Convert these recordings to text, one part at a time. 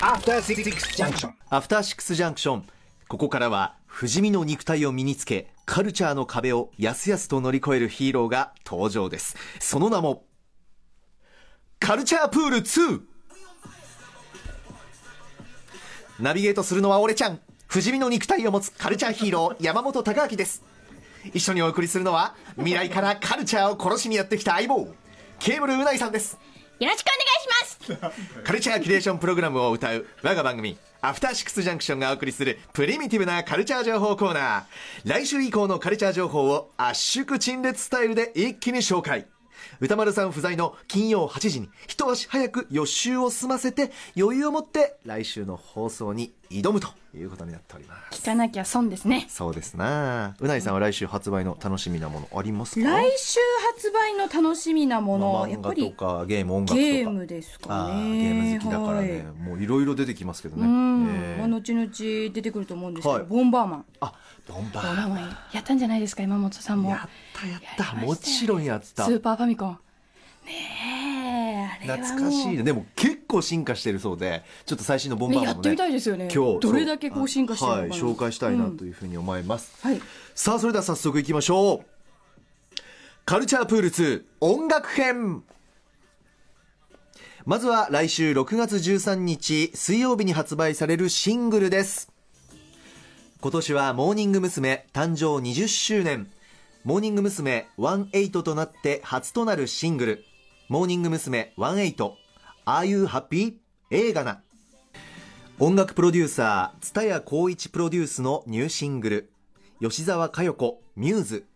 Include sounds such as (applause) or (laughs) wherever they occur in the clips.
After Six Junction. アフターシックスジャンクションここからは不死身の肉体を身につけカルチャーの壁をやすやすと乗り越えるヒーローが登場です。その名もカルチャープール2ナビゲートするのは俺ちゃん。不死身の肉体を持つカルチャーヒーロー山本貴明です。一緒にお送りするのは未来からカルチャーを殺しにやってきた相棒ケーブルうないさんですよろしくお願いします。カルチャーキュレーションプログラムを歌う我が番組アフターシックスジャンクションがお送りするプリミティブなカルチャー情報コーナー。来週以降のカルチャー情報を圧縮陳列スタイルで一気に紹介。歌丸さん不在の金曜8時に一足早く予習を済ませて余裕を持って来週の放送に挑むと。いうことになっております。聞かなきゃ損ですね。そうですな。うないさんは来週発売の楽しみなものありますか？来週発売の楽しみなもの、やっぱりかゲーム音楽とか。ゲームですかあねーゲーム好きだからね、はい。もういろいろ出てきますけどね。うん、えー。まあ、後々出てくると思うんですけど、はい。ボンバーマン。あボンバーーマン。やったんじゃないですか山本さんも。やったやった。もちろんやった。スーパーファミコン。ねえあれはもう。懐かしいね。でも結構進化してるそうでちょっと最新のボンバーマンもねねやってみたいですよね。今日どれだけこう進化してるのかな。はい紹介したいなというふうに思います、はい。さあそれでは早速いきましょう。カルチャープール2音楽編。まずは来週6月13日水曜日に発売されるシングルです。今年はモーニング娘。誕生20周年。モーニング娘。18となって初となるシングル。モーニング娘。18 Are You Happy? 映画な。音楽プロデューサー蔦谷光一プロデュースのニューシングル。吉沢佳代子ミューズ。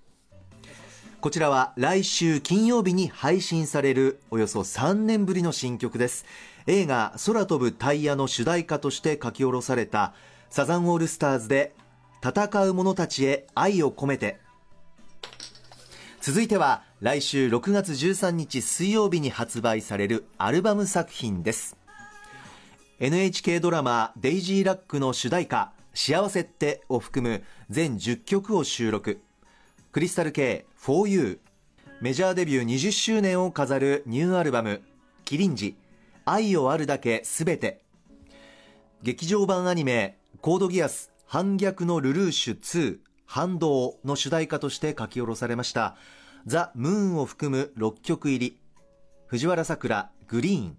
こちらは来週金曜日に配信されるおよそ3年ぶりの新曲です。映画空飛ぶタイヤの主題歌として書き下ろされたサザンオールスターズで戦う者たちへ愛を込めて。続いては来週6月13日水曜日に発売されるアルバム作品です。NHK ドラマ「デイジーラック」の主題歌「幸せって」を含む全10曲を収録。クリスタル K「For You」メジャーデビュー20周年を飾るニューアルバム「キリンジ。愛をあるだけすべて」劇場版アニメ「コードギアス反逆のルルーシュ2反動」の主題歌として書き下ろされました「ザ・ムーン」を含む6曲入り。藤原さくらグリーン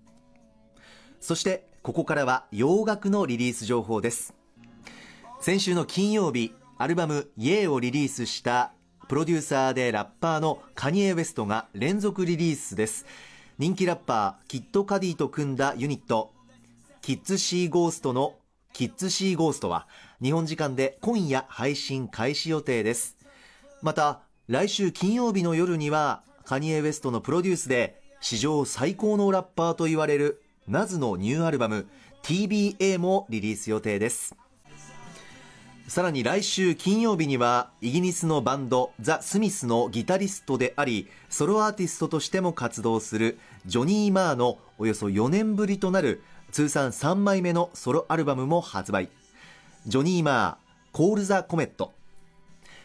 そしてここからは洋楽のリリース情報です。先週の金曜日アルバム「イエーをリリースしたプロデューサーでラッパーのカニエ・ウェストが連続リリースです。人気ラッパーキッド・カディと組んだユニットキッズ・シー・ゴーストのキッズ・シー・ゴーストは日本時間で今夜配信開始予定です。また来週金曜日の夜にはカニエ・ウェストのプロデュースで史上最高のラッパーと言われるナズのニューアルバム TBA もリリース予定です。さらに来週金曜日にはイギリスのバンドザ・スミスのギタリストでありソロアーティストとしても活動するジョニー・マーのおよそ4年ぶりとなる通算3枚目のソロアルバムも発売。ジョニー・マーコール・ザ・コメット。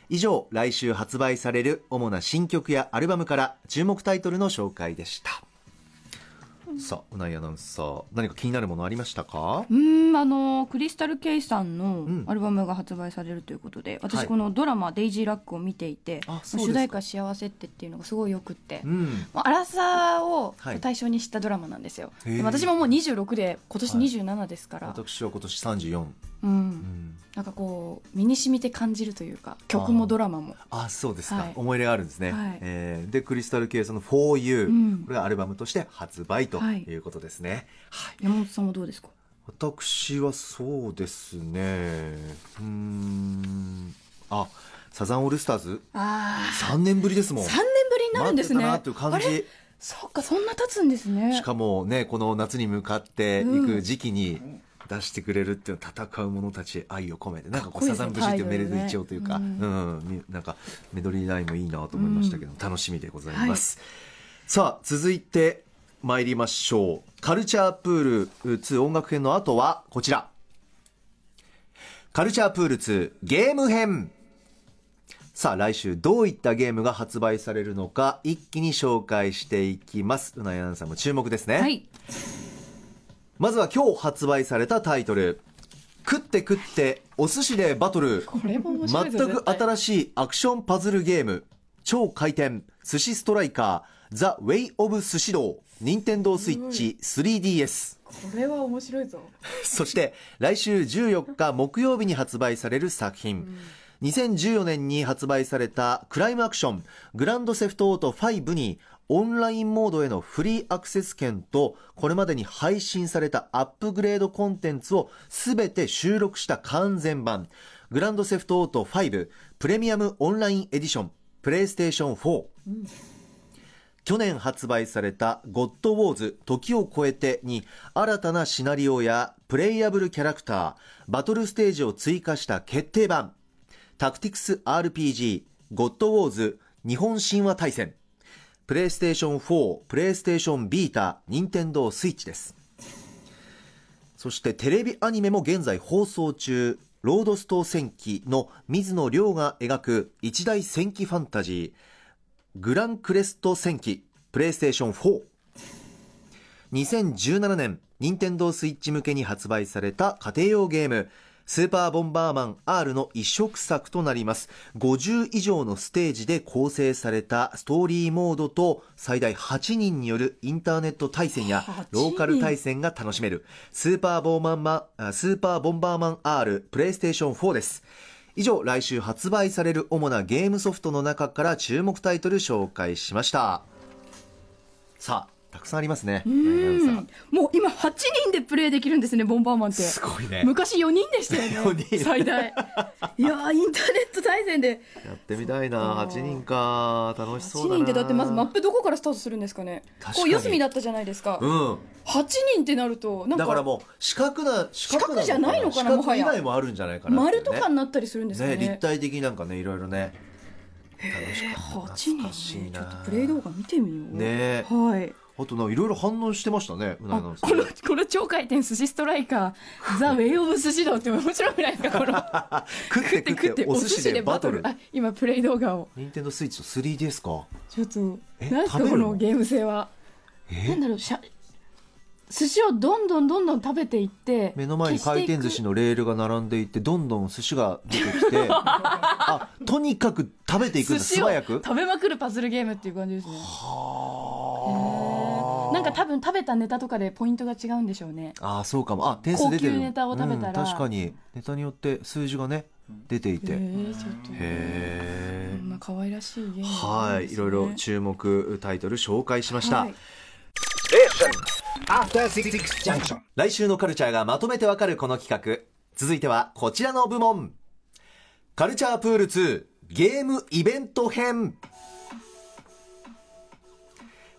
以上来週発売される主な新曲やアルバムから注目タイトルの紹介でした。さあうないアナウンサー何か気になるものありましたか？うーんあのクリスタル・ケイさんん。のアルバムが発売されるということで、はい。私このドラマ「デイジーラック」を見ていて主題歌「幸せって」っていうのがすごいよくって、うん。もうアラサーをはい。対象にしたドラマなんですよ、私ももう26で今年はい。27ですから、私は今年34、うんうん、なんかこう身に染みて感じるというか曲もドラマも。あそうですか、はい。思い入れがあるんですね、はい。えーでクリスタル・ケイさんの「For You、うん。これがアルバムとして発売とはい。いうことですね、はい。山本さんもどうですか？私はそうですね。うーん。あサザンオールスターズ？あ3年ぶりですもん。3年ぶりになるんですね。なという感じ。そっかそんな経つんですね。しかもねこの夏に向かっていく時期に出してくれるっていう戦う者たちへ愛を込めてなんかこうサザン節っていうメロディ調というか、ううん。なんかメドリーラインもいいなと思いましたけど、楽しみでございます、さあ続いて参りましょう。カルチャープール2音楽編の後はこちら。カルチャープール2ゲーム編。さあ来週どういったゲームが発売されるのか一気に紹介していきます。うなやんさんも注目ですね、はいまずは今日発売されたタイトル。食って食ってお寿司でバトル。これも面白いぞ全く新しいアクションパズルゲーム。超回転寿司ストライカーザ・ウェイ・オブ・寿司道任天堂スイッチ 3DS これは面白いぞ。(laughs) そして来週14日木曜日に発売される作品、2014年に発売されたクライムアクショングランドセフトオート5にオンラインモードへのフリーアクセス権とこれまでに配信されたアップグレードコンテンツを全て収録した完全版。グランドセフトオート5プレミアムオンラインエディションプレイステーション4、去年発売された「ゴッドウォーズ時を超えて」に新たなシナリオやプレイヤブルキャラクターバトルステージを追加した決定版。タクティクス RPG ゴッドウォーズ日本神話大戦。プレイステーション4プレイステーションビータ任天堂スイッチです。そしてテレビアニメも現在放送中。ロードストー戦記の水野亮が描く一大戦記ファンタジー。グランクレスト戦記プレイステーション4 2017年任天堂スイッチ向けに発売された家庭用ゲーム。スーパーボンバーマン R の一色作となります。50以上のステージで構成されたストーリーモードと最大8人によるインターネット対戦や8人。ローカル対戦が楽しめる。スーパーボンバーマンあスーパーボンバーマン R プレイステーション4です。以上来週発売される主なゲームソフトの中から注目タイトル紹介しました。さあたくさんありますね。もう今8人でプレイできるんですねボンバーマンって。すごいね。昔4人でしたよ4ね (laughs) 人。最大。(laughs) いやーインターネット対戦で。やってみたいな。8人か。楽しそう8だな。人ってだってまずマップどこからスタートするんですかね。こう四隅だったじゃないですか、うん。8人ってなるとなんか。だからもう四角な四角角じゃないのかな四もはや。角以外もあるんじゃないかなね。丸とかになったりするんですかね。ね立体的になんかねいろいろね。楽しかった。8人。ねちょっとプレイ動画見てみよう。ね。はいあとないろいろ反応してましたねうなあぎこのこの超回転寿司ストライカーザ・ウェイ・オブ・寿司道って面白くないですかこの。(laughs) 食って食ってお寿司でバトル。あ今プレイ動画を。任天堂スイッチと 3DS か？ちょっとえ何ですか食べるの？このゲーム性は。え？なんだろうしゃ寿司をどんどんどんどん食べていって目の前に回転寿司のレールが並んでいってどんどん寿司が出てきて (laughs) あとにかく食べていくんだ寿司を素早く？食べまくるパズルゲームっていう感じですね。はあなんか多分食べたネタとかでポイントが違うんでしょうね。ああそうかも。あ点数出てる。高級ネタを食べたら。うん確かに。ネタによって数字がね出ていへてへえちょっと。えこんな可愛らしいゲームはい。いろいろ注目タイトル紹介しました、はい。After Six Junction. 来週のカルチャーがまとめてわかるこの企画。続いてはこちらの部門。カルチャープール2ゲームイベント編。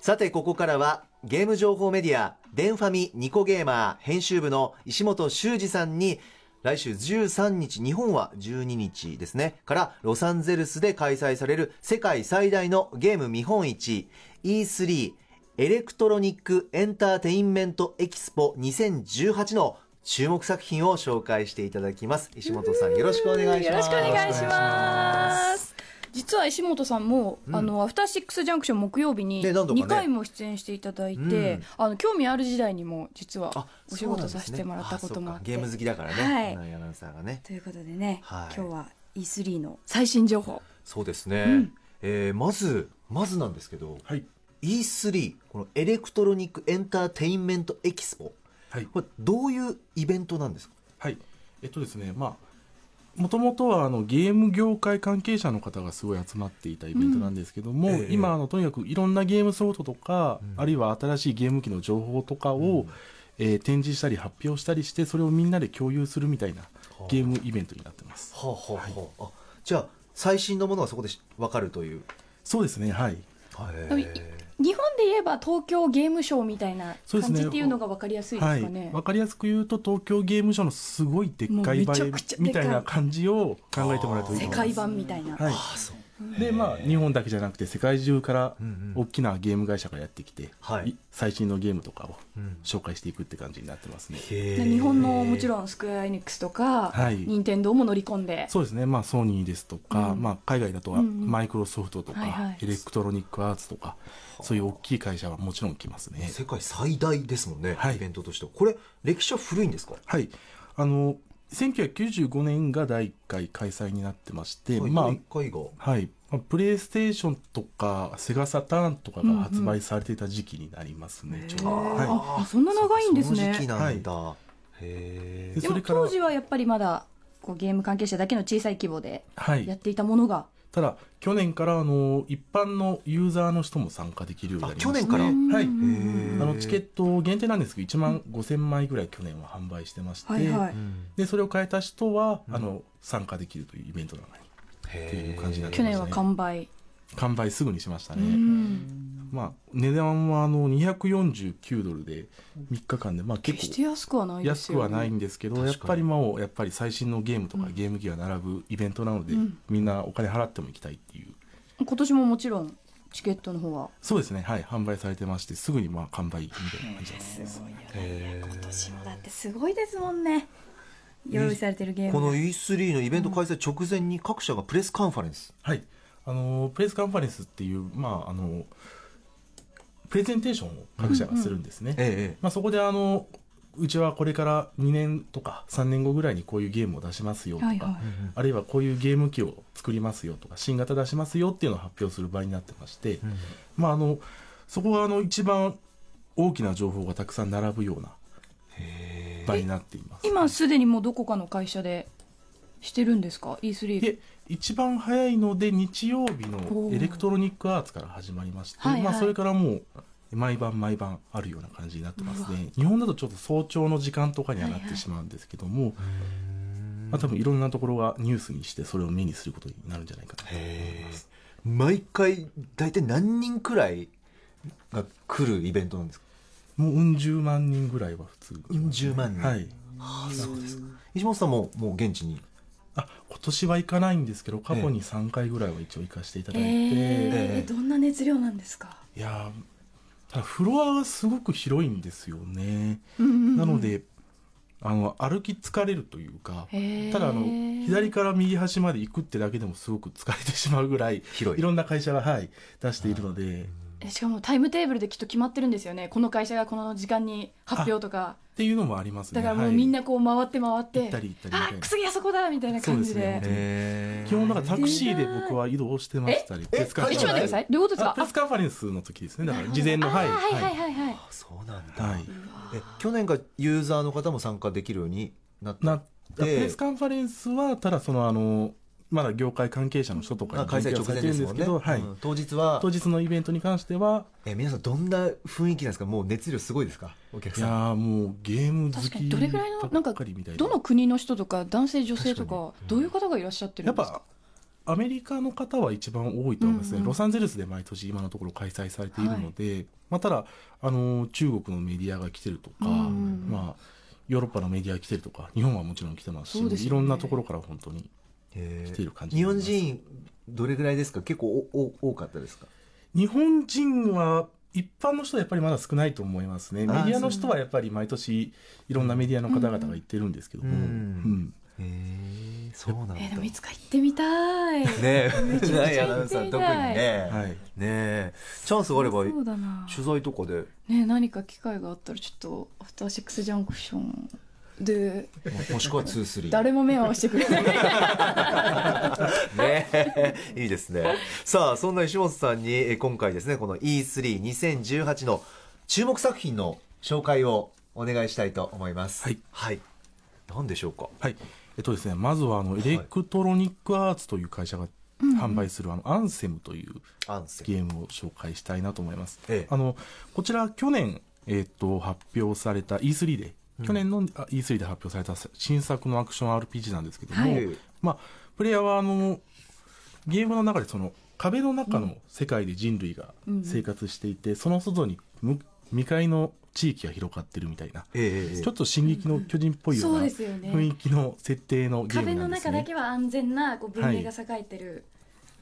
さてここからはゲーム情報メディア電ファミニコゲーマー編集部の石本修二さんに来週13日日本は12日ですねからロサンゼルスで開催される世界最大のゲーム見本市 E3 Electronic Entertainment Expo 2018の注目作品を紹介していただきます。石本さんよろしくお願いします。よろしくお願いします。実は石本さんも、うん。あのアフターシックスジャンクション木曜日にね何度かね。2回も出演していただいて、うん。あの興味ある時代にも実はあお仕事させてもらったこともあって。ね。ゲーム好きだからね、はい。アナウンサーがねということでね、はい。今日は E3 の最新情報。そうですね、うん。えーまずまずなんですけどはい。E3 この Electronic Entertainment Expo。はい。これどういうイベントなんですか？はい。えっとですね、まあ、もともとはあのゲーム業界関係者の方がすごい集まっていたイベントなんですけども、うん。ええ。今あのとにかくいろんなゲームソフトとか、うん。あるいは新しいゲーム機の情報とかを、えー展示したり発表したりしてそれをみんなで共有するみたいなはあ。ゲームイベントになってます。はあはあはあ、あじゃあ最新のものがそこで分かるという。そうですね。はい。日本で言えば東京ゲームショウみたいな感じっていうのが分かりやすいですはいかね、。わかりやすく言うと東京ゲームショウのすごいでっかいもうめちゃ映えくちゃでかいみたいな感じを考えてもらうといいと世思います。界版みたいな、はい。あそうでまあ日本だけじゃなくて世界中からうん大きなゲーム会社がやってきて、はい。い最新のゲームとかをうん。紹介していくって感じになってますね、へー。で日本のもちろんスクエア・エニックスとか、はい。任天堂も乗り込んで。そうですね、まあ、ソニーですとか、うん。まあ、海外だとマイクロソフトとか、はいはい。エレクトロニックアーツとか、そういう大きい会社はもちろん来ますね。世界最大ですもんね、はい。イベントとしては。これ歴史は古いんですか？はい、あの1995年が第1回開催になってまして、はいまあはいまあプレイステーションとかセガサターンとかが発売されていた時期になりますね、ちょうど、はい。ああそんな長いんですね。その時期なんだ、へえでも当時はやっぱりまだこうゲーム関係者だけの小さい規模ではい。やっていたものが、ただ去年からあの一般のユーザーの人も参加できるようになりましてあ去年から？はい。ー。あのチケット限定なんですけど1万5000枚ぐらい去年は販売してまして、はいはい、うんでそれを買えた人は、あの参加できるというイベントなのにへっていう感じになって去年は完売、完売すぐにしましたうね、ん、まあ値段はあの249ドルで3日間でまあ決結構して安くはないですよ安くはないんですけどやっぱりもうやっぱり最新のゲームとかゲーム機が並ぶイベントなので、うん。みんなお金払っても行きたいっていう。今年ももちろんチケットの方は？そうですね。はい。販売されてましてすぐにまあ完売みたいな感じなんですへー。今年もだってすごいですもんね。用意されてるゲームこのが E3 のイベント開催直前に各社がプレスカンファレンス、はい。あのプレスカンファレンスっていうまああのプレゼンテーションを各社がするんですね、ええまあ、そこであのうちはこれから2年とか3年後ぐらいにこういうゲームを出しますよとか、はいはい。あるいはこういうゲーム機を作りますよとか新型出しますよっていうのを発表する場になってまして、まあ、あのそこはあの一番大きな情報がたくさん並ぶような場になっています。今すでにもうどこかの会社でしてるんですか？E3 で一番早いので日曜日のエレクトロニックアーツから始まりまして、はいはい。まあ、それからもう毎晩毎晩あるような感じになってますね。日本だとちょっと早朝の時間とかにはなってしまうんですけども、まあ、多分いろんなところがニュースにしてそれを目にすることになるんじゃないかなと思います。毎回大体何人くらいが来るイベントなんですか？もううん十万人ぐらいは普通うん十万人。はい。あそうですか。石本さんももう現地に？あ今年は行かないんですけど過去に3回ぐらいは一応行かせていただいて、えー、どんな熱量なんですか？いやーただフロアがすごく広いんですよね、うんうんうん。なのであの歩き疲れるというかへー。ただあの左から右端まで行くってだけでもすごく疲れてしまうぐらい広い。いろんな会社が、はい、出しているのでえしかもタイムテーブルできっと決まってるんですよね。この会社がこの時間に発表とか。っていうのもありますね。だからもはい。うみんなこう回って回って、行ったり行ったりあ次あそこだみたいな感じで。ね。へ基本だからタクシーで僕は移動してましたりプレスカンファレンス一応待ってくださいどういうことですか？あプレスカンファレンスの時ですね。だから事前のあはいーはいはいはい。はい。そうなんだ、はい。え去年がユーザーの方も参加できるようになった？なプレスカンファレンスはただそのあのまだ業界関係者の人とかにあ開催直前ですもんね。はされてるんですけど、はい。うん当日は。当日のイベントに関してはえ皆さんどんな雰囲気なんですか？もう熱量すごいですか？お客いやさんーもうゲーム好きにどれぐらいのなんかばっかりみたいなどの国の人とか男性女性と確かどういう方がいらっしゃってるやっんですか？ぱアメリカの方は一番多いと思いますね、うんうん。ロサンゼルスで毎年今のところ開催されているので、まあ、ただあの中国のメディアが来てるとか、うんまあ、ヨーロッパのメディアが来てるとか日本はもちろん来てますしそうですよね。いろんなところから本当に来てる感じ日本人どれぐらいですか？結構おお多かったですか？日本人は一般の人はやっぱりまだ少ないと思いますね。メディアの人はやっぱり毎年いろんなメディアの方々が行ってるんですけども、うんうん。へえそうなんだ。えーでもいつか行ってみたい。ねえめちゃくちゃナイアナウンサー特にね、はい。ねえ。チャンスがあればそうだな。取材とかで。ね何か機会があったらちょっとアフターシックスジャンクションでももしくは23誰も目を合わせてくれない。ね。え (laughs) いいですね。さあそんな石本さんにえ今回ですねこの E32018 の注目作品の紹介をお願いしたいと思います。はい、はい、何でしょうか？はい。えっとですねまずはあのエレクトロニックアーツという会社が販売するあのアンセムというゲームを紹介したいなと思います。ええ。あのこちら去年、えっと発表された E3 で、去年のあ E3 で発表された新作のアクション RPG なんですけども、はい。まあプレイヤーはあのゲームの中でその壁の中の世界で人類が生活していて、その外にむ未開の地域が広がってるみたいな、ええええちょっと「進撃の巨人」っぽいような雰囲気の設定のゲー壁のムなんですね。中だけは安全なこう文明が栄えてる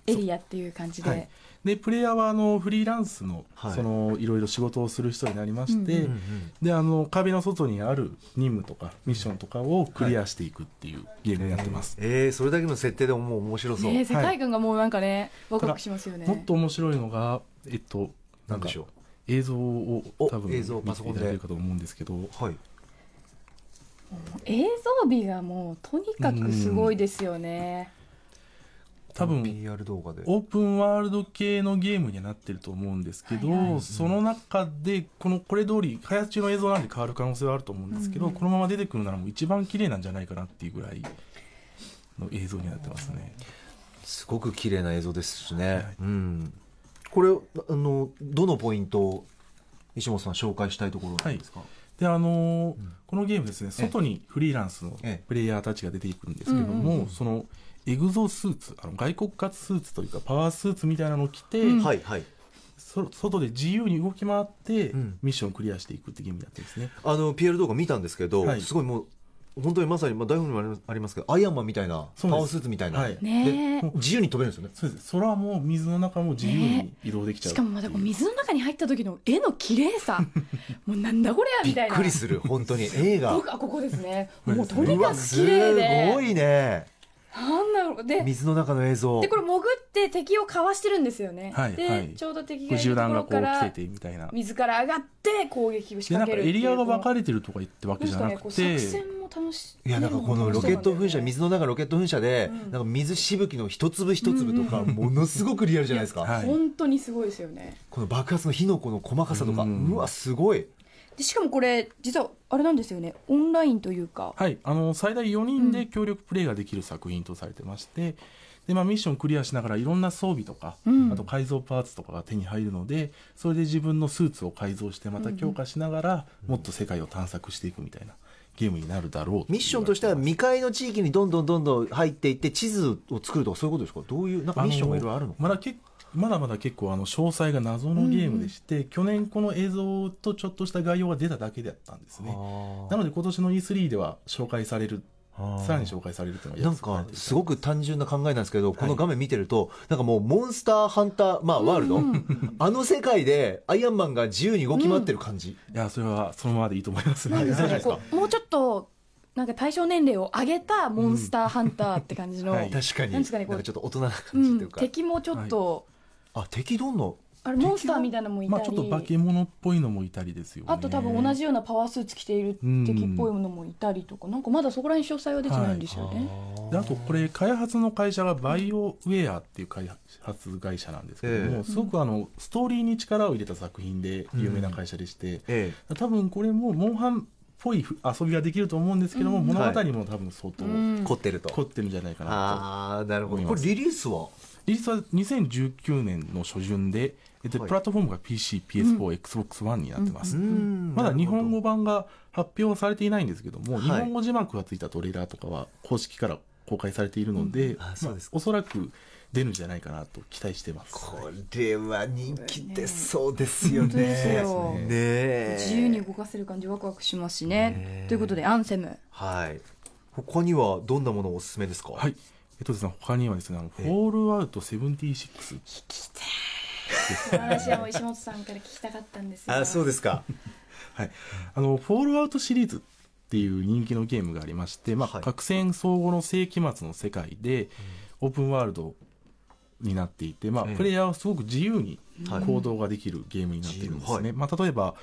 エリアっていう感じで、はい、でプレイヤーはあのフリーランスの,、はい。そのいろいろ仕事をする人になりまして、うんうんうんであの壁の外にある任務とかミッションとかをクリアしていくっていうゲームになってます、えー、それだけの設定でももう面白そう、ね世界観がもうなんかね、ワクワクしますよね。もっと面白いのがえっとなんでしょう映像をお多分映像見ていただけるかと思うんですけど。はい。映像美がもうとにかくすごいですよね、多分 PR 動画で。オープンワールド系のゲームにはなってると思うんですけど、はいはい。その中でこのこれ通り開発中の映像なんで変わる可能性はあると思うんですけど、うん。うんこのまま出てくるならもう一番綺麗なんじゃないかなっていうぐらいの映像になってますね。すごく綺麗な映像ですしね、はい。うん。これあのどのポイントを石本さん紹介したいところなんですか、であのーんこのゲームですねええ外にフリーランスのええ。プレイヤーたちが出ていくんですけども、そのエグゾスーツあの外国活スーツというかパワースーツみたいなのを着て、うん。はいはい。そ外で自由に動き回って、うん。ミッションをクリアしていくってゲームになっんですね。あの PR 動画見たんですけど、はい。すごいもう本当にまさに、まあ、台本にもありますけどアイアンマンみたいなパワースーツみたいな、はい。ね自由に飛べるんですよね。そうです。空も水の中も自由に移動できちゃうしかもまたこう水の中に入った時の絵の綺麗さ。(laughs) もうなんだこれやびっみたいな。くりする本当に。映画僕あここですね。もうとにかく綺麗で。ごいねなんだろう。で水の中の映像。でこれ潜って敵をかわしてるんですよね、で、はいはい。ちょうど敵がいるところからこう来ててみたいな。水から上がって攻撃を仕掛けるエリアが分かれてるとか言ってわけじゃなくなんかね作て、戦も楽しい。やなんかこのロケット噴射水の中のロケット噴射で、うん。なんか水しぶきの一粒一粒とか、(laughs) ものすごくリアルじゃないですか、はい本当にすごいですよね。この爆発の火の粉の細かさとか、ううんわすごいでしかもこれ実はあれなんですよね。オンラインというか。はい、あの最大4人で協力プレイができる作品とされてまして、でまあ、ミッションクリアしながらいろんな装備とか、うん。あと改造パーツとかが手に入るのでそれで自分のスーツを改造してまた強化しながら、もっと世界を探索していくみたいなゲームになるだろうミッションとしては未開の地域にどんどんどんどん入っていって地図を作るとかそういうことですか？どういうなんかミッションがいろいろあるの？まだけまだまだ結構あの詳細が謎のゲームでして、去年この映像とちょっとした概要が出ただけだったんですね。なので今年の E3 では紹介されるさらに紹介されるというのがなんかすごく単純な考えなんですけど、この画面見てるとなんかもうモンスターハンター、まあ、ワールド、あの世界でアイアンマンが自由に動き回ってる感じ、いやそれはそのままでいいと思いますね。もうちょっとなんか対象年齢を上げたモンスターハンターって感じの、はい。確かになんですかねこうちょっと大人なうん感じっていうか、敵もちょっと、あ敵どんどん。あれモンスターみたいなのもいたり、まあちょっと化け物っぽいのもいたりですよね。あと多分同じようなパワースーツ着ている敵っぽいものもいたりとか、なんかまだそこら辺詳細は出てないんですよね。であとこれ開発の会社がバイオウェアっていう開発会社なんですけども、ええ。すごくあのストーリーに力を入れた作品で有名な会社でして、え多分これもモンハンっぽい遊びができると思うんですけども、うん。物語も多分相当うん。え凝ってると、凝ってるんじゃないかなと、ああなるほど。これリリースはリリースは2019年の初旬で、えっとはい。プラットフォームが PC、PS4、Xbox One になってます、うん。まだ日本語版が発表されていないんですけども、はい。日本語字幕がついたトレーラーとかは公式から公開されているので、あそうでまあおそらく出るんじゃないかなと期待してます。これは人気出そうですよね。よね。え。自由に動かせる感じワクワクしますしね。ねえ。ということでアンセム。はい。他にはどんなものおすすめですか？はい。えっとですね、他にはですね、あの、えフォールアウト76。話はもう石本さんから聞きたかったんですよ。あそうですか。(laughs) はい。あの、フォールアウトシリーズっていう人気のゲームがありまして、まあ、はい。核戦争後の世紀末の世界で、オープンワールドになっていて、まあ、ええ。プレイヤーはすごく自由にはい。行動ができるゲームになっているんですね。自由まあ、例えば、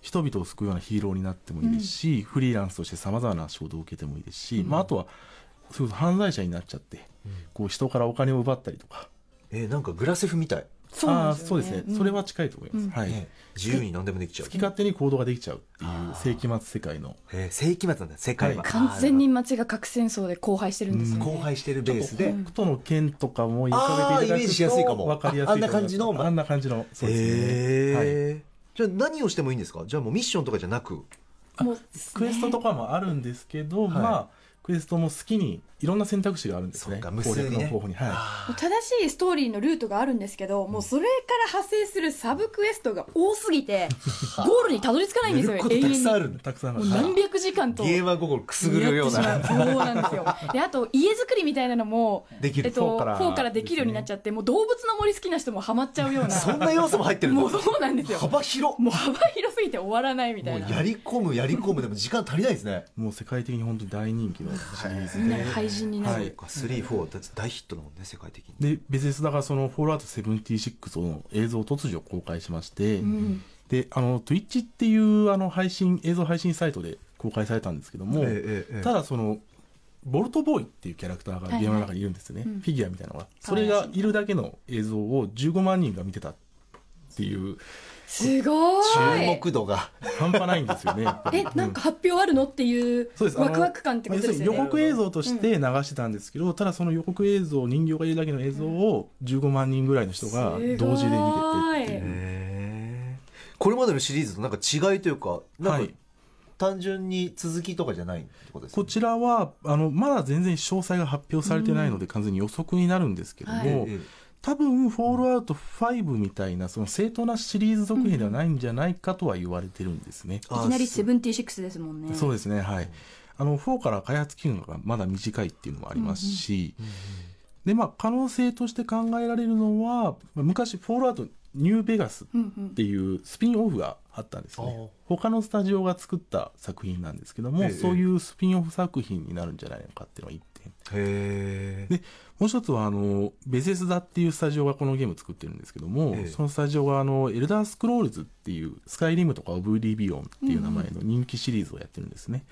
人々を救うようなヒーローになってもいいですし、フリーランスとしてさまざまな仕事を受けてもいいですし、まあ、あとは、そういう犯罪者になっちゃって、こう人からお金を奪ったりとか、えーなんかグラセフみたい、そうね。ーそうですね、んそれは近いと思います。うん。はい。ね自由に何でもできちゃう。好き勝手に行動ができちゃうっていうあー。世紀末世界の。えー世紀末なんだ世界は、はい。完全に街が核戦争で荒廃してるんですよね。荒廃してるベースで、うん。北斗の剣とかも浮かべていただあーイメージしやすいかもくと分かりやすいああんな感じのあんな感じのそうですね、はい。へえじゃあ何をしてもいいんですか？じゃあもうミッションとかじゃなく。もうクエストとかもあるんですけど、はい。まあクエストも好きにいろんな選択肢があるんですね。そうか無数にね。攻略の方法に。はい。正しいストーリーのルートがあるんですけど、もうそれから派生するサブクエストが多すぎて、ゴールにたどり着かないんですよ、(laughs) 永遠に。たくさんあるんだたくさんある何百時間と。ゲーマー心くすぐるような。やってしまう。そうなんですよ。(laughs) で、あと、家づくりみたいなのも、できる。えっと、4から。4からできるようになっちゃって、もう動物の森好きな人もハマっちゃうような。そんな要素も入ってるんだもうそうなんですよ。幅広。もう幅広すぎて終わらないみたいな。もうやり込むやり込む。でも時間足りないですね。もう世界的に本当に大人気のみんなが廃人になる。はい。34だって大ヒットだもんね世界的に。でベゼスダがその「フォールアウト76」の映像を突如公開しまして、うん。であの Twitch っていうあの配信映像配信サイトで公開されたんですけども、ええええただそのボルトボーイっていうキャラクターがゲームの中にいるんですよね、はいはいうん。フィギュアみたいなのが。それがいるだけの映像を15万人が見てたっていうすご注い。目度が。半端ないんですよね。え、なんか発表あるのっていうそうです。あのワクワク感ってことですよね。予告映像として流してたんですけど、ただその予告映像人形がいるだけの映像を15万人ぐらいの人が同時で見ててってすごいう。へー。これまでのシリーズとなんか違いというかなんかはい。単純に続きとかじゃないってことですかこちらはあのまだ全然詳細が発表されてないので、完全に予測になるんですけども、はい。ええ多分「フォールアウト5」みたいなその正当なシリーズ続編ではないんじゃないかとは言われてるんですね。いきなりセセブンティシックスですもんね。そうですね。はい。あの4から開発期間がまだ短いっていうのもありますし、でまあ可能性として考えられるのはまあ昔「フォールアウトニューベガス」うんうんっていうスピンオフがあったんですね。あー他のスタジオが作った作品なんですけども、ええ。そういうスピンオフ作品になるんじゃないのかっていうのが一点へえでもう一つはあのベゼスダっていうスタジオがこのゲーム作ってるんですけども、ええ。そのスタジオがあのエルダースクロールズっていうスカイリムとかオブリビオンっていう名前の人気シリーズをやってるんですね、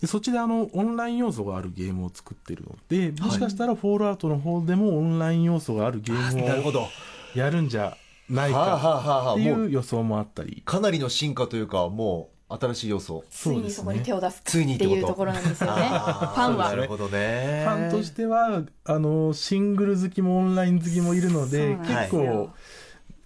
でそっちであのオンライン要素があるゲームを作ってるのでもしかしたらフォールアウトの方でもオンライン要素があるゲームをやるんじゃないかっていもうう予想もあったり。かなりの進化というかもう新しい要素。ついにそこに手を出すついにっていうところなんですよね。フあァンは。なるほどね。ファンとしてはあのシングル好きもオンライン好きもいるので結よ。構、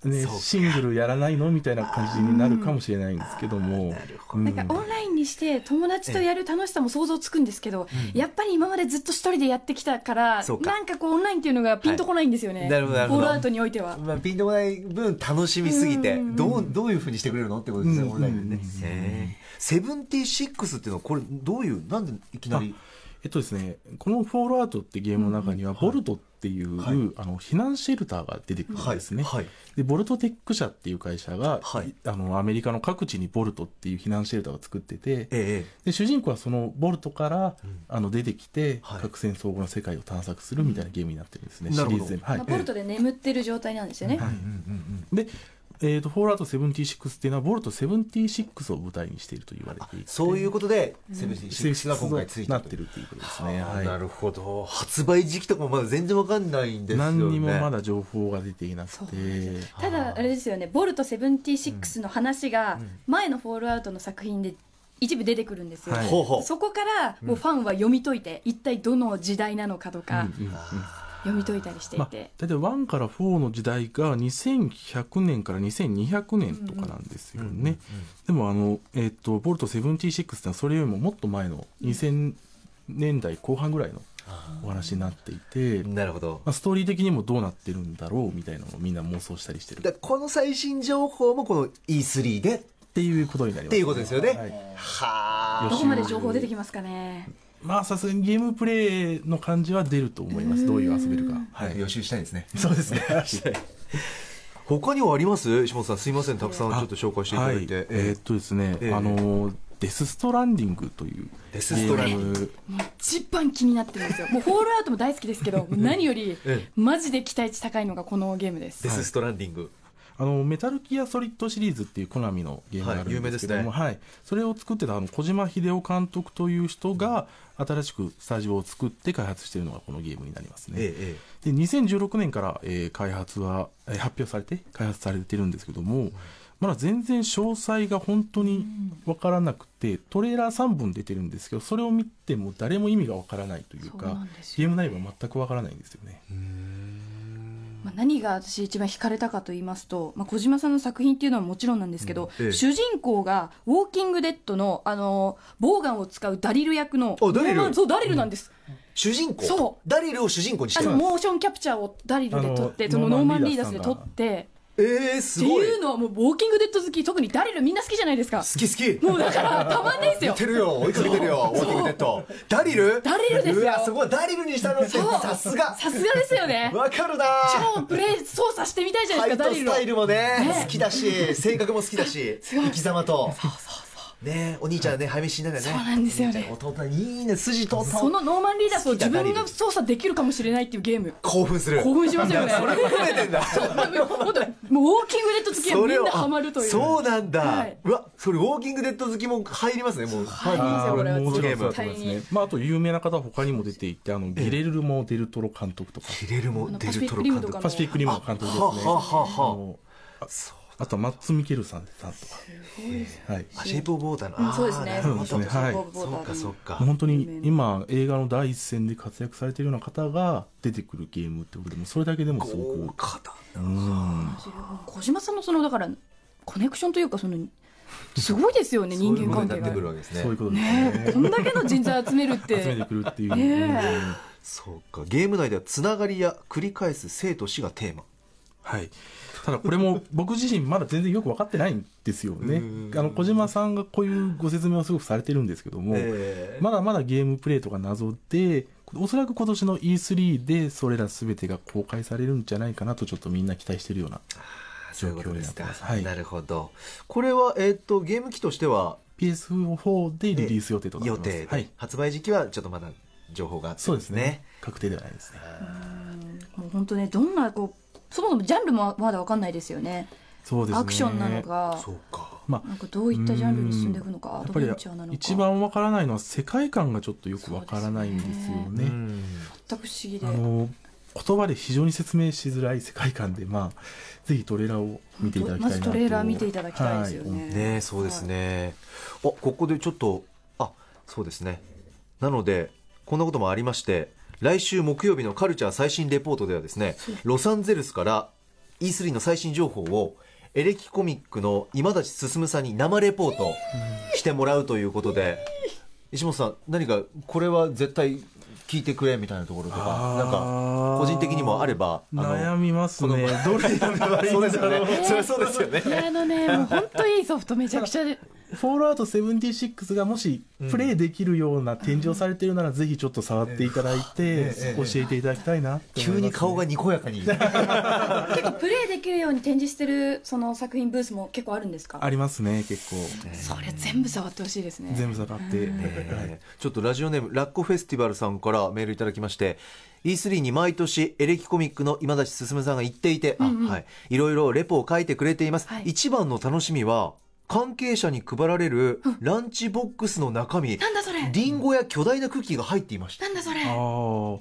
ね、シングルやらないのみたいな感じになるかもしれないんですけども。なん。なんかオンラインにして友達とやる楽しさも想像つくんですけど、やっぱり今までずっと一人でやってきたからなんかこうオンラインっていうのがピンとこないんですよね、はい。なるほど。なるほどフォールアウトにおいては。まあ、ピンとこない分楽しみすぎてうんどうどういうふうにしてくれるのってことですね、うんオンラインでね。セブンティシックスっていうのはこれどういうなんでいきなり？えっとですねこの「フォールアウト」ってゲームの中には、ボルトっていう、はい。あの避難シェルターが出てくるんですね、はい。でボルトテック社っていう会社が、はい。あのアメリカの各地にボルトっていう避難シェルターを作ってて、えで主人公はそのボルトから、あの出てきて、はい。核戦争後の世界を探索するみたいなゲームになってるんですね、うん。シリーズ全部ボルトで眠ってる状態なんですよね。えうんうんうん。で、えーと「フォールアウト76」っていうのはボルト76を舞台にしていると言われていてそういうことでセブンティシックスが今回ついたなってるっていうことですね、はい。なるほど。発売時期とかもまだ全然わかんないんですよね。何にもまだ情報が出ていなくて。ただあれですよね。ボルト76の話が前の「フォールアウト」の作品で一部出てくるんですよ、はい。そこからもうファンは読み解いて、一体どの時代なのかとか。うんうんうん読み解いたりしていまあ、て、大体1から4の時代が2100年から2200年とかなんですよね、でもあの、えっとボルト76ってのはそれよりももっと前の2000年代後半ぐらいのお話になっていて、まなるほど。あ、ストーリー的にもどうなってるんだろうみたいなのをみんな妄想したりしてる。だこの最新情報もこの E3 で。っっていうことになります、ていうことですよね、はい。はあどこまで情報出てきますかねまあさすがにゲームプレイの感じは出ると思います。どういう遊べるか。はい。予習したいですね。そうですね。(laughs) 他にはあります？石本さんすいません。たくさんちょっと紹介していただいて、はい、えーっとですね、ええ。あのデス・ストランディングというデスストランディング。ゲームもう一番気になってるんですよ。(laughs) もうフォールアウトも大好きですけど何よりえマジで期待値高いのがこのゲームです。デスストランディング、あのメタルギアソリッドシリーズっていうコナミのゲームがあるんですけども、はいはい。それを作ってたあの小島秀夫監督という人が新しくスタジオを作って開発しているのがこのゲームになりますね、えで2016年から、えー開発は、えー発表されて開発されてるんですけども、まだ全然詳細が本当に分からなくてトレーラー3本出てるんですけどそれを見ても誰も意味が分からないというかゲーム内容が全く分からないんですよねまあ、何が私一番惹かれたかと言いますと、まあ、小島さんの作品っていうのはもちろんなんですけど、うんええ。主人公が「ウォーキング・デッドの」あのボーガンを使うダリル役のあダリル。そうダリルなんです、主人公？そう。ダリルを主人公にしてるあのモーションキャプチャーをダリルで撮ってそのノーマン・リーダースで撮ってえー、すってごいいうのはもうウォーキング・デッド好き特にダリルみんな好きじゃないですか。好き好き。もうだからたまんないですよ。見てるよ。追いかけてるよ。ウォーキングデッド。ダリル？ダリルですよ。うわそこはダリルにしたのってそう。さすが。さすがですよね。わかるな。超プレイ操作してみたいじゃないですかダリルスタイルもねね。好きだし性格も好きだしごい。生き様とねお兄ちゃんね早め死んだんだよね。そうなんですよね。弟いいね筋通ったそのノーマン・リーダースを自分が操作できるかもしれないっていうゲーム。興奮する。興奮しますよね。(laughs) それ含めてんだ。本当もうウォーキングデッド好きはみんなハマるというそうなんだ、はいうわそれウォーキングデッド好きも入りますねもう入りますよこれはゲームだと思いますね。まあ、あと有名な方は他にも出ていて、あの、ギレルモ・デルトロ監督とか、ヒレルもデルトロ監督パシフィックリムの監督ですね。ははははああとはマッツ・ミケルさんさんとか。はい。あシェイプオブウォーターの、うんそうですね。そうですね。はい。そうかそうか。本当に今映画の第一線で活躍されているような方が出てくるゲームってことでもそれだけでもすごく。豪華だうん小島さんのそのだからコネクションというかそのすごいですよね人間関係が。そういうことになってくるわけですね。こんだけの人材集めるっ集めててくるっていう、そうか。ゲーム内ではつながりや繰り返す生と死がテーマはい。ただこれも僕自身まだ全然よく分かってないんですよね。うん。あの小島さんがこういうご説明をすごくされてるんですけども、えーまだまだゲームプレイとか謎でおそらく今年の E3 でそれら全てが公開されるんじゃないかなとちょっとみんな期待してるようなそういうことですか。状況になってます。はい。なるほど。これは、えっとゲーム機としては？PS4 でリリース予定となって予ます。定で、はい。発売時期はちょっとまだ情報がそうですね。確定ではないですね。もう本当ねどんなこうそもそもジャンルもまだわかんないですよね。そうですね。アクションなのか。そうか。まあなんかどういったジャンルに進んでいくのかアドやっぱりベンチャーなのか。一番わからないのは世界観がちょっとよくわからないんですよね。うん。全く不思議で。あの言葉で非常に説明しづらい世界観で、まあ、ぜひトレーラーを見ていただきたいなと。まずトレーラー見ていただきたいですよね。ねえそうですね、あここでちょっとあそうですね。なのでこんなこともありまして来週木曜日のカルチャー最新レポートではですねロサンゼルスから E3 の最新情報をエレキコミックの今立進さんに生レポートしてもらうということで石本さん何かこれは絶対聞いてくれみたいなところとかなんか個人的にもあれば悩みますね。このどれやればいいそうですよんだろうね。それはそうですよね。あのねもう本当いいソフトめちゃくちゃでフォールアウト76がもしプレイできるような展示をされているなら、ぜひちょっと触っていただいて、ええ教えていただきたいな急に顔がにこやかに。結構プレイできるように展示してるその作品ブースも結構あるんですか？ありますね結構。それ全部触ってほしいですね。全部触って、ちょっとラジオネームラッコフェスティバルさんからメールいただきまして E3 に毎年エレキコミックの今立進さんが行っていて、あはい、いろいろレポを書いてくれています、はい。一番の楽しみは関係者に配られるランチボックスの中身、なんだそれ。リンゴや巨大なクッキーが入っていました。なんだそれ。あー。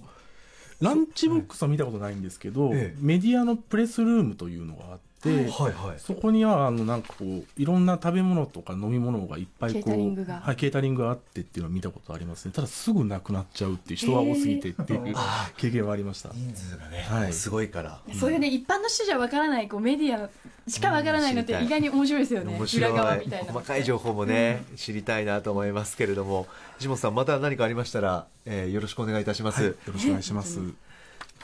ランチボックスは見たことないんですけど、ええ。メディアのプレスルームというのがあって、はいはい。そこにはあのなんかこういろんな食べ物とか飲み物がいっぱいこうケータリングが。はい、ケータリングがあってっていうのは見たことありますね。ただすぐなくなっちゃうっていう人が多すぎてっていうあ経験はありました。人数がね、はい。すごいから。そういうね一般の人じゃわからないこうメディアしかわからないのって意外に面白いですよね。裏側みたいな。細かい情報もね、知りたいなと思いますけれども。石本さんまた何かありましたら、えーよろしくお願いいたします、はい、よろしくお願いします、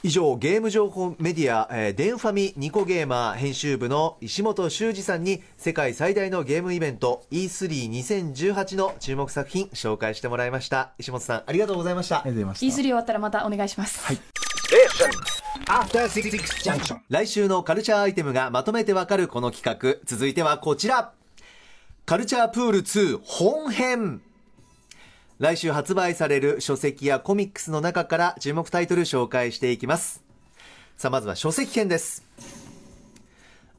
以上ゲーム情報メディア、えーデンファミニコゲーマー編集部の石本修二さんに世界最大のゲームイベント E32018 の注目作品紹介してもらいました。石本さんありがとうございました。ありがとうございました。E3 終わったらまたお願いします、はい。After Six Junction. 来週のカルチャーアイテムがまとめてわかるこの企画。続いてはこちら。カルチャープール2本編来週発売される書籍やコミックスの中から注目タイトル紹介していきます。さあまずは書籍編です。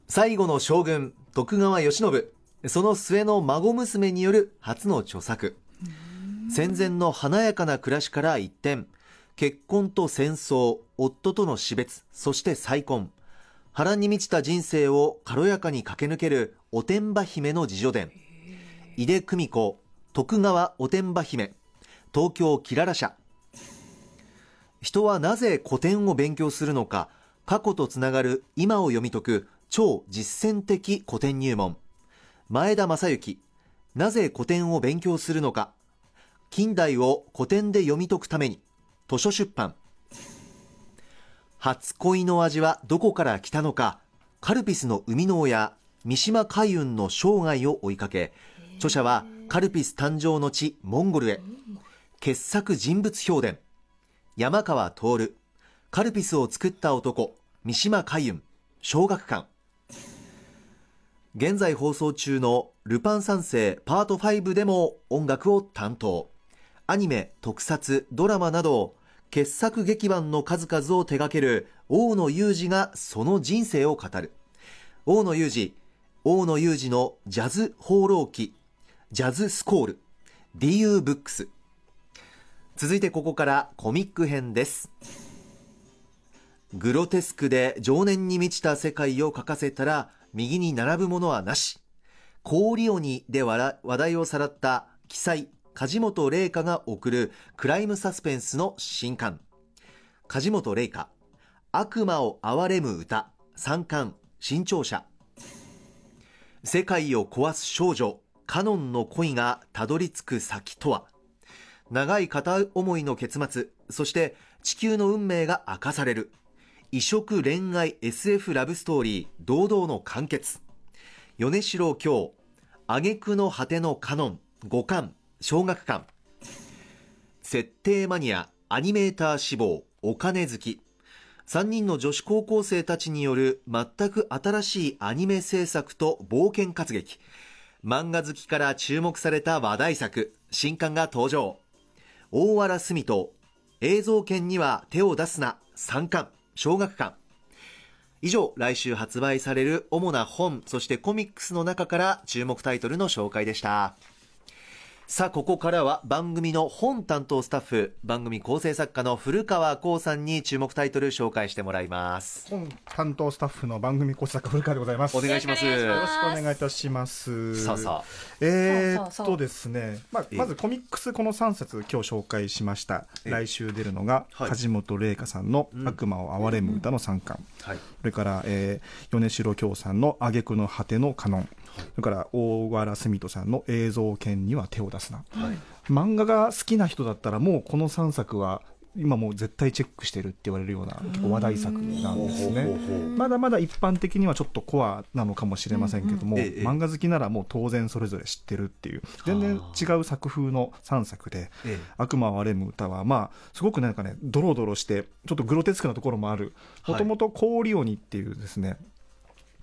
最後の将軍徳川慶喜。その末の孫娘による初の著作。戦前の華やかな暮らしから一転結婚と戦争夫との死別そして再婚。波乱に満ちた人生を軽やかに駆け抜けるおてんば姫の自叙伝。井出久美子徳川おてんば姫東京キララ社。人はなぜ古典を勉強するのか過去とつながる今を読み解く超実践的古典入門。前田正幸なぜ古典を勉強するのか近代を古典で読み解くために図書出版。初恋の味はどこから来たのかカルピスの生みの親三島海運の生涯を追いかけ著者はカルピス誕生の地モンゴルへ。傑作人物評伝。山川徹。カルピスを作った男三島海運小学館。現在放送中の「ルパン三世パート5」でも音楽を担当。アニメ特撮ドラマなど傑作劇版の数々を手掛ける大野裕二がその人生を語る。大野裕二大野裕二のジャズ放浪記。ジャズスコール。DU ブックス。続いてここからコミック編です。グロテスクで情念に満ちた世界を書かせたら右に並ぶものはなし。コーリオニで話題をさらった記載梶本玲香が送るクライムサスペンスの新刊。梶本玲香。悪魔を憐れむ歌。三巻新潮社。世界を壊す少女。カノンの恋がたどり着く先とは。長い片思いの結末そして地球の運命が明かされる。異色恋愛 SF ラブストーリー堂々の完結。米城京挙句の果てのカノン五巻小学館。設定マニアアニメーター志望お金好き。3人の女子高校生たちによる全く新しいアニメ制作と冒険活劇。漫画好きから注目された話題作新刊が登場。大原澄と映像権には手を出すな三巻小学館以上来週発売される主な本そしてコミックスの中から注目タイトルの紹介でした。さあここからは番組の本担当スタッフ番組構成作家の古川光さんに注目タイトル紹介してもらいます。本担当スタッフの番組講師作家古川でございます。お願いします。よろしくお願いいたします。さあさあ。えー、っとですね、まあえ、え。まずコミックスこの3冊今日紹介しました、ええ。来週出るのが、はい。梶本玲香さんのうん「悪魔を憐れむ歌」の3巻、はい。それから、えー、米城京さんの「挙句の果てのカノン」それから大原澄人さんの「映像権には手を出すな」はい。漫画が好きな人だったらもうこの3作は今もう絶対チェックしてるって言われるような結構話題作なんですね。まだまだ一般的にはちょっとコアなのかもしれませんけども、うんうんええ漫画好きならもう当然それぞれ知ってるっていう全然違う作風の3作でええ「悪魔を憐れむ歌は」まあすごくなんかねドロドロしてちょっとグロテスクなところもある。はいもともと「コーリオニ」っていうですね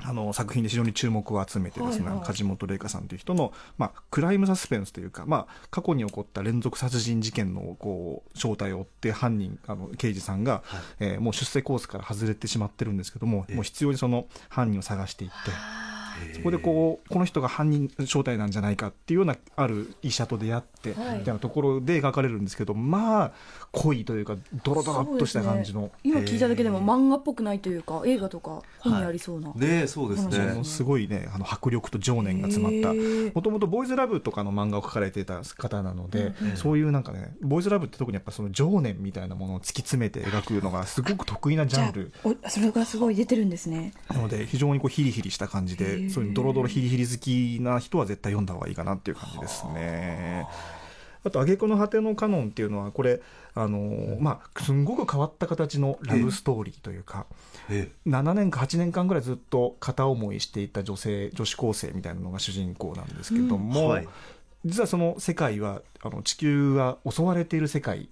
あの作品で非常に注目を集めてですね、はいはい。梶本玲香さんという人の、まあ、クライムサスペンスというか、まあ、過去に起こった連続殺人事件のこう正体を追って犯人あの刑事さんが、はい。えーもう出世コースから外れてしまってるんですけども、ええ。もう必要にその犯人を探していって。そこでこうこの人が犯人正体なんじゃないかっていうようなある医者と出会って、はい。みたいなところで描かれるんですけどまあ濃いというかドロドロっとした感じの、今聞いただけでも漫画っぽくないというか映画とか本にありそうな、ねえそうですね。ものすごいねあの迫力と情念が詰まった。もともとボーイズラブとかの漫画を描かれていた方なので、うんそういうなんかねボーイズラブって特にやっぱその情念みたいなものを突き詰めて描くのがすごく得意なジャンル。あおそれがすごい出てるんですね。なので非常にこうヒリヒリした感じでそういうドロドロヒリヒリ好きな人は絶対読んだ方がいいかなっていう感じですね。あと「挙句の果てのカノン」っていうのはこれあのーまあすんごく変わった形のラブストーリーというか、え7年か8年間ぐらいずっと片思いしていた女性女子高生みたいなのが主人公なんですけどえも、はい。実はその世界はあの地球は襲われている世界で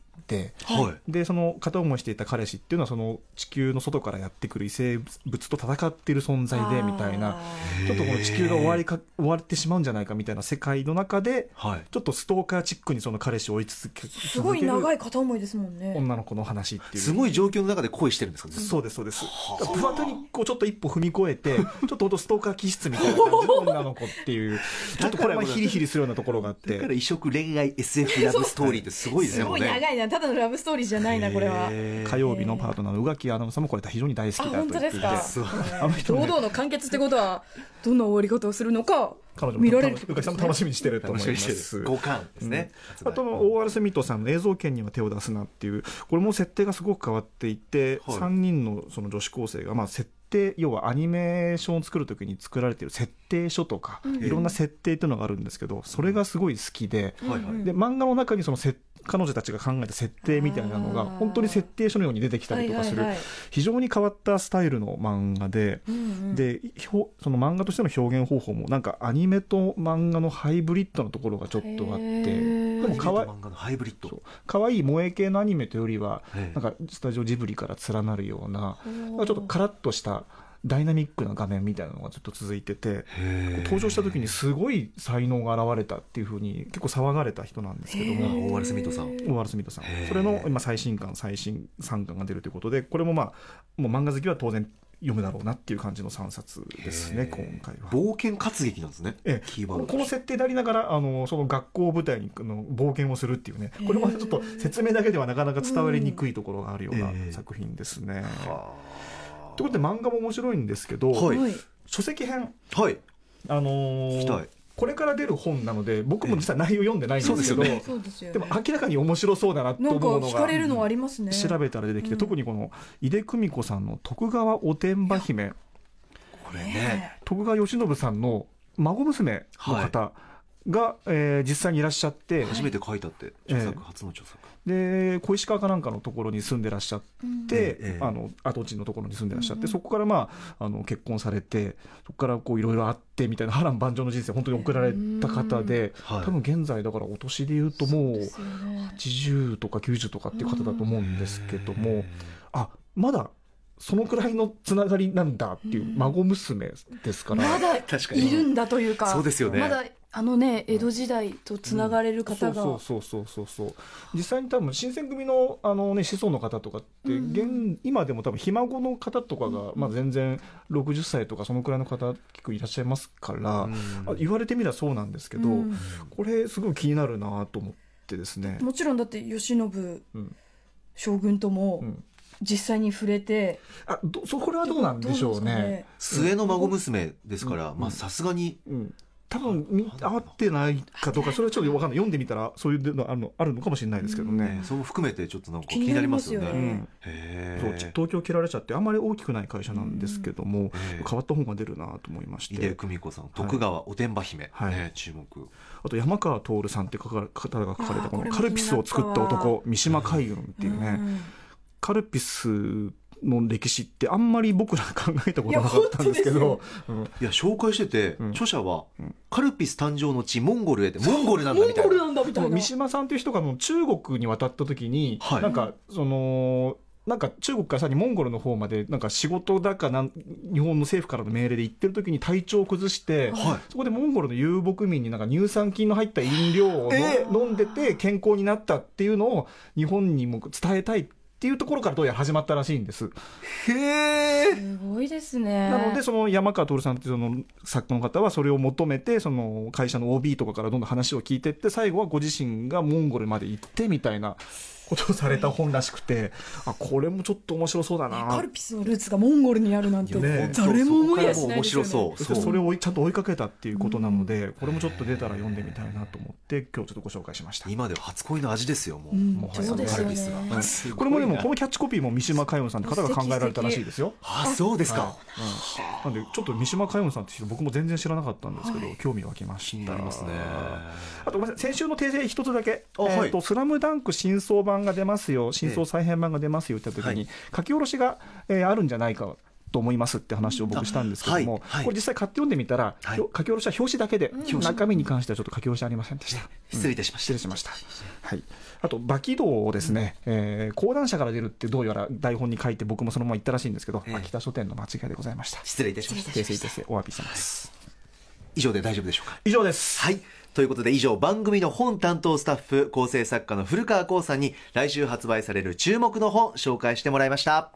はい。でその片思いしていた彼氏っていうのはその地球の外からやってくる異生物と戦っている存在でみたいなあちょっとこの地球が終わりか終わってしまうんじゃないかみたいな世界の中ではい。ちょっとストーカーチックにその彼氏を追い続けーすごい長続い片思いですもんね。女の子の話っていう。すごい状況の中で恋してるんですかそうですそうです。プラトニックをちょっと一歩踏み越えて (laughs) ちょっとほんとストーカー気質みたいな感じの女の子っていう (laughs) ちょっとこれはヒリヒリするようなところがあっだからて異色恋愛 SF ラブストーリーってすごいですすね。もうねごい長いなただのラブストーリーじゃないなこれは。火曜日のパートナーの宇垣アナウンサーもこれ非常に大好きだとあ本当言っていてですか堂々の完結ってことはどんな終わり方をするのか彼女も見られるってことうかきさんも楽しみにしてると思います。る五巻ですね、発売あとの OR スミットさんの映像権には手を出すなっていうこれも設定がすごく変わっていて、はい。3人のその女子高生がまあ設定要はアニメーションを作るときに作られている設定書とか、いろんな設定っていうのがあるんですけどそれがすごい好きで、で漫画の中にその設彼女たちが考えた設定みたいなのが本当に設定書のように出てきたりとかする非常に変わったスタイルの漫画で。うんうん。でその漫画としての表現方法もなんかアニメと漫画のハイブリッドなところがちょっとあってでもかわい漫画のハイブリッド。そう可愛い萌え系のアニメというよりはええ。なんかスタジオジブリから連なるようなちょっとカラッとしたダイナミックな画面みたいなのがずっと続いてて登場した時にすごい才能が現れたっていうふうに結構騒がれた人なんですけども。大原スミットさん。オーワル・スミットさんそれの今最新刊最新3巻が出るということでこれもまあもう漫画好きは当然読むだろうなっていう感じの3冊ですね今回は。冒険活劇なんですね、ええ。キーワードこの設定でありながらあのその学校を舞台にあの冒険をするっていうね。これまたちょっと説明だけではなかなか伝わりにくいところがあるようなええ。作品ですね。はということで漫画も面白いんですけど、はい。はい。書籍編、はい。あのー聞きたい。これから出る本なので僕も実は内容読んでないんですけど、そうですそうですよね。でも明らかに面白そうだなと思うのが聞かれるのありますね。調べたら出てきて、うん。特にこの井出久美子さんの徳川おてんば姫これね。徳川慶喜さんの孫娘の方が、えー実際にいらっしゃって、初めて書いたって著作、初の著作。で小石川かなんかのところに住んでらっしゃって、ええ。あの跡地のところに住んでらっしゃって、そこからまああの結婚されてそこからこういろいろあってみたいな波乱万丈の人生を本当に送られた方で、はい。多分現在だからお年で言うともうですよね80とか90とかっていう方だと思うんですけども、あまだそのくらいのつながりなんだっていう孫娘ですから。まだ確かにいるんだというか。そうですよね。まだあのね江戸時代とつながれる方が、そうそうそうそうそうそう。実際に多分新選組のあの、ね、子孫の方とかって、現今でも多分ひ孫の方とかが、まあ、全然60歳とかそのくらいの方結構いらっしゃいますから、うん。あ言われてみればそうなんですけど、うん。これすごい気になるなと思ってですね。もちろんだって慶喜うん。将軍ともうん。実際に触れて、あどそこれはどうなんでしょうね。末の孫娘ですから、うん。まあさすがにうん多分見合ってないかどうかそれはちょっと分かんない。読んでみたらそういうのあるのあるのかもしれないですけどね。ね、それも含めてちょっとなんか気になりますよね。ね。うえ。東京切られちゃってあんまり大きくない会社なんですけども、ええ。変わった本が出るなと思いまし井出て久美子さん、徳川おてんば姫、はい。ね注目。あと山川徹さんって書かれ方が書かれたこのカルピスを作った。男三島海軍っていうね、うん。カルピスの歴史ってあんまり僕ら考えたことなかったんですけど。うん。いや紹介してて、うん。著者は、ん。カルピス誕生の地モンゴルへってモンゴルなんだみたいな。三島さんという人がもう中国に渡った時に、はい。なんかそのなんか中国からさらにモンゴルの方までなんか仕事だかなん日本の政府からの命令で行ってる時に体調を崩して、はい。そこでモンゴルの遊牧民になんか乳酸菌の入った飲料をの、え飲んでて健康になったっていうのを日本にも伝えたい。っていうところからどうやら始まったらしいんです。へえ。すごいですねなのでその山川徹さんっていうその作家の方はそれを求めてその会社の OB とかからどんどん話を聞いてって最後はご自身がモンゴルまで行ってみたいなことをされた本らしくてあこれもちょっと面白そうだな。カルピスのルーツがモンゴルにあるなんて、ね誰も思いやしない面ですよ白ね。そう。そそれを追いちゃんと追いかけたっていうことなので、これもちょっと出たら読んでみたいなと思って今日ちょっとご紹介しました。今では初恋の味ですよ、もう。うん。もはやそうですよカルピスねが。これもでもこのキャッチコピーも三島佳代さんって方が考えられたらしいですよ。あ、そうですか。なんでちょっと三島佳代さんって人僕も全然知らなかったんですけど、興味湧きました。気になりますね。あとごめんなさい。先週の訂正一つだけ、えーとスラムダンク新装版が出ますよ、新装再編版が出ますよって言った時に、はい書き下ろしが、えーあるんじゃないかと思いますって話を僕したんですけども、あはいはいこれ実際買って読んでみたら、はい書き下ろしは表紙だけで、中身に関してはちょっと書き下ろしありませんでした。失礼いたしました。失礼しました。はい。あと、馬起動をですね、えー講談社から出るってどうやら台本に書いて僕もそのまま言ったらしいんですけど、ええ秋田書店の間違いでございました。失礼いたしました。訂正訂正、お詫びします。以上で大丈夫でしょうか？以上です。はい。ということで以上番組の本担当スタッフ構成作家の古川光さんに来週発売される注目の本紹介してもらいました。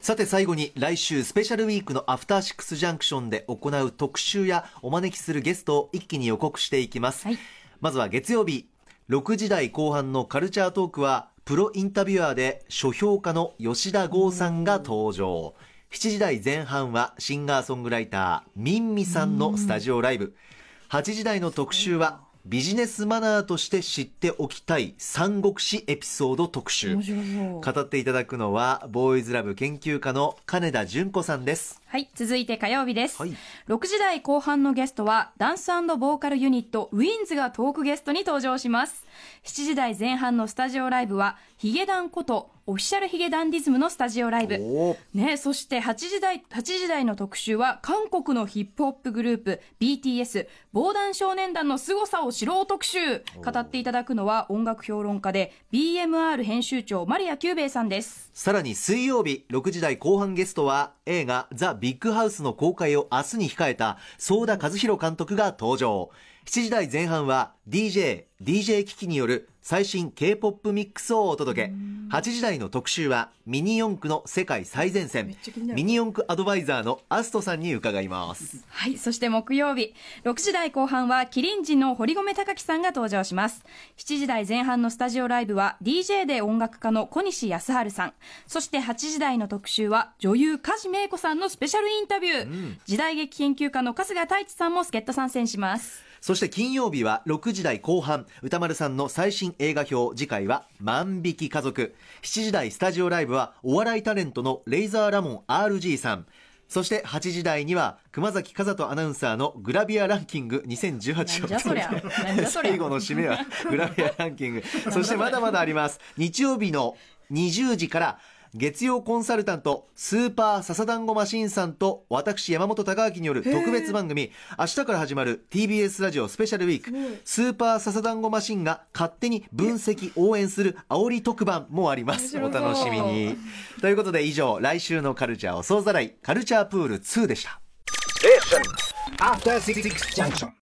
さて最後に来週スペシャルウィークのアフターシックスジャンクションで行う特集やお招きするゲストを一気に予告していきます。はいまずは月曜日、6時台後半のカルチャートークはプロインタビュアーで書評家の吉田剛さんが登場。7時台前半はシンガーソングライターミンミさんのスタジオライブ。8時台の特集はビジネスマナーとして知っておきたい三国志エピソード特集。語っていただくのはボーイズラブ研究家の金田純子さんですはい、続いて火曜日です。はい6時台後半のゲストは、ダンスボーカルユニット、ウィンズがトークゲストに登場します。7時台前半のスタジオライブは、ヒゲダンこと、オフィシャルヒゲダンディズムのスタジオライブ。ね、そして8時台、8時台の特集は、韓国のヒップホップグループ、BTS、防弾少年団の凄さを知ろう特集。語っていただくのは、音楽評論家で、BMR 編集長、マリア・キューベイさんです。さらに水曜日6時台後半ゲストは映画ザ・ビッグハウスの公開を明日に控えた想田和弘監督が登場。7時台前半は DJ、DJ 機器による最新 K-POP ミックスをお届け8時台の特集はミニ四駆の世界最前線ミニ四駆アドバイザーのアストさんに伺いますはい。そして木曜日、6時台後半は、キリンジの堀米貴樹さんが登場します。7時台前半のスタジオライブは、DJ で音楽家の小西康晴さん。そして8時台の特集は、女優梶芽子さんのスペシャルインタビュー。時代劇研究家の春日太一さんも助っ人参戦します。そして金曜日は6時台後半歌丸さんの最新映画表次回は万引き家族。7時台スタジオライブはお笑いタレントのレイザーラモン RG さん。そして8時台には熊崎和人アナウンサーのグラビアランキング2018なんじゃそりゃ。なんじゃそりゃ。最後の締めはグラビアランキング。そしてまだまだあります。日曜日の20時から月曜コンサルタントスーパー笹団子マシンさんと私山本貴明による特別番組明日から始まる TBS ラジオスペシャルウィーク。スーパー笹団子マシンが勝手に分析応援する煽り特番もあります。お楽しみに。ということで以上来週のカルチャーを総ざらい。カルチャープール2でした。After Junction.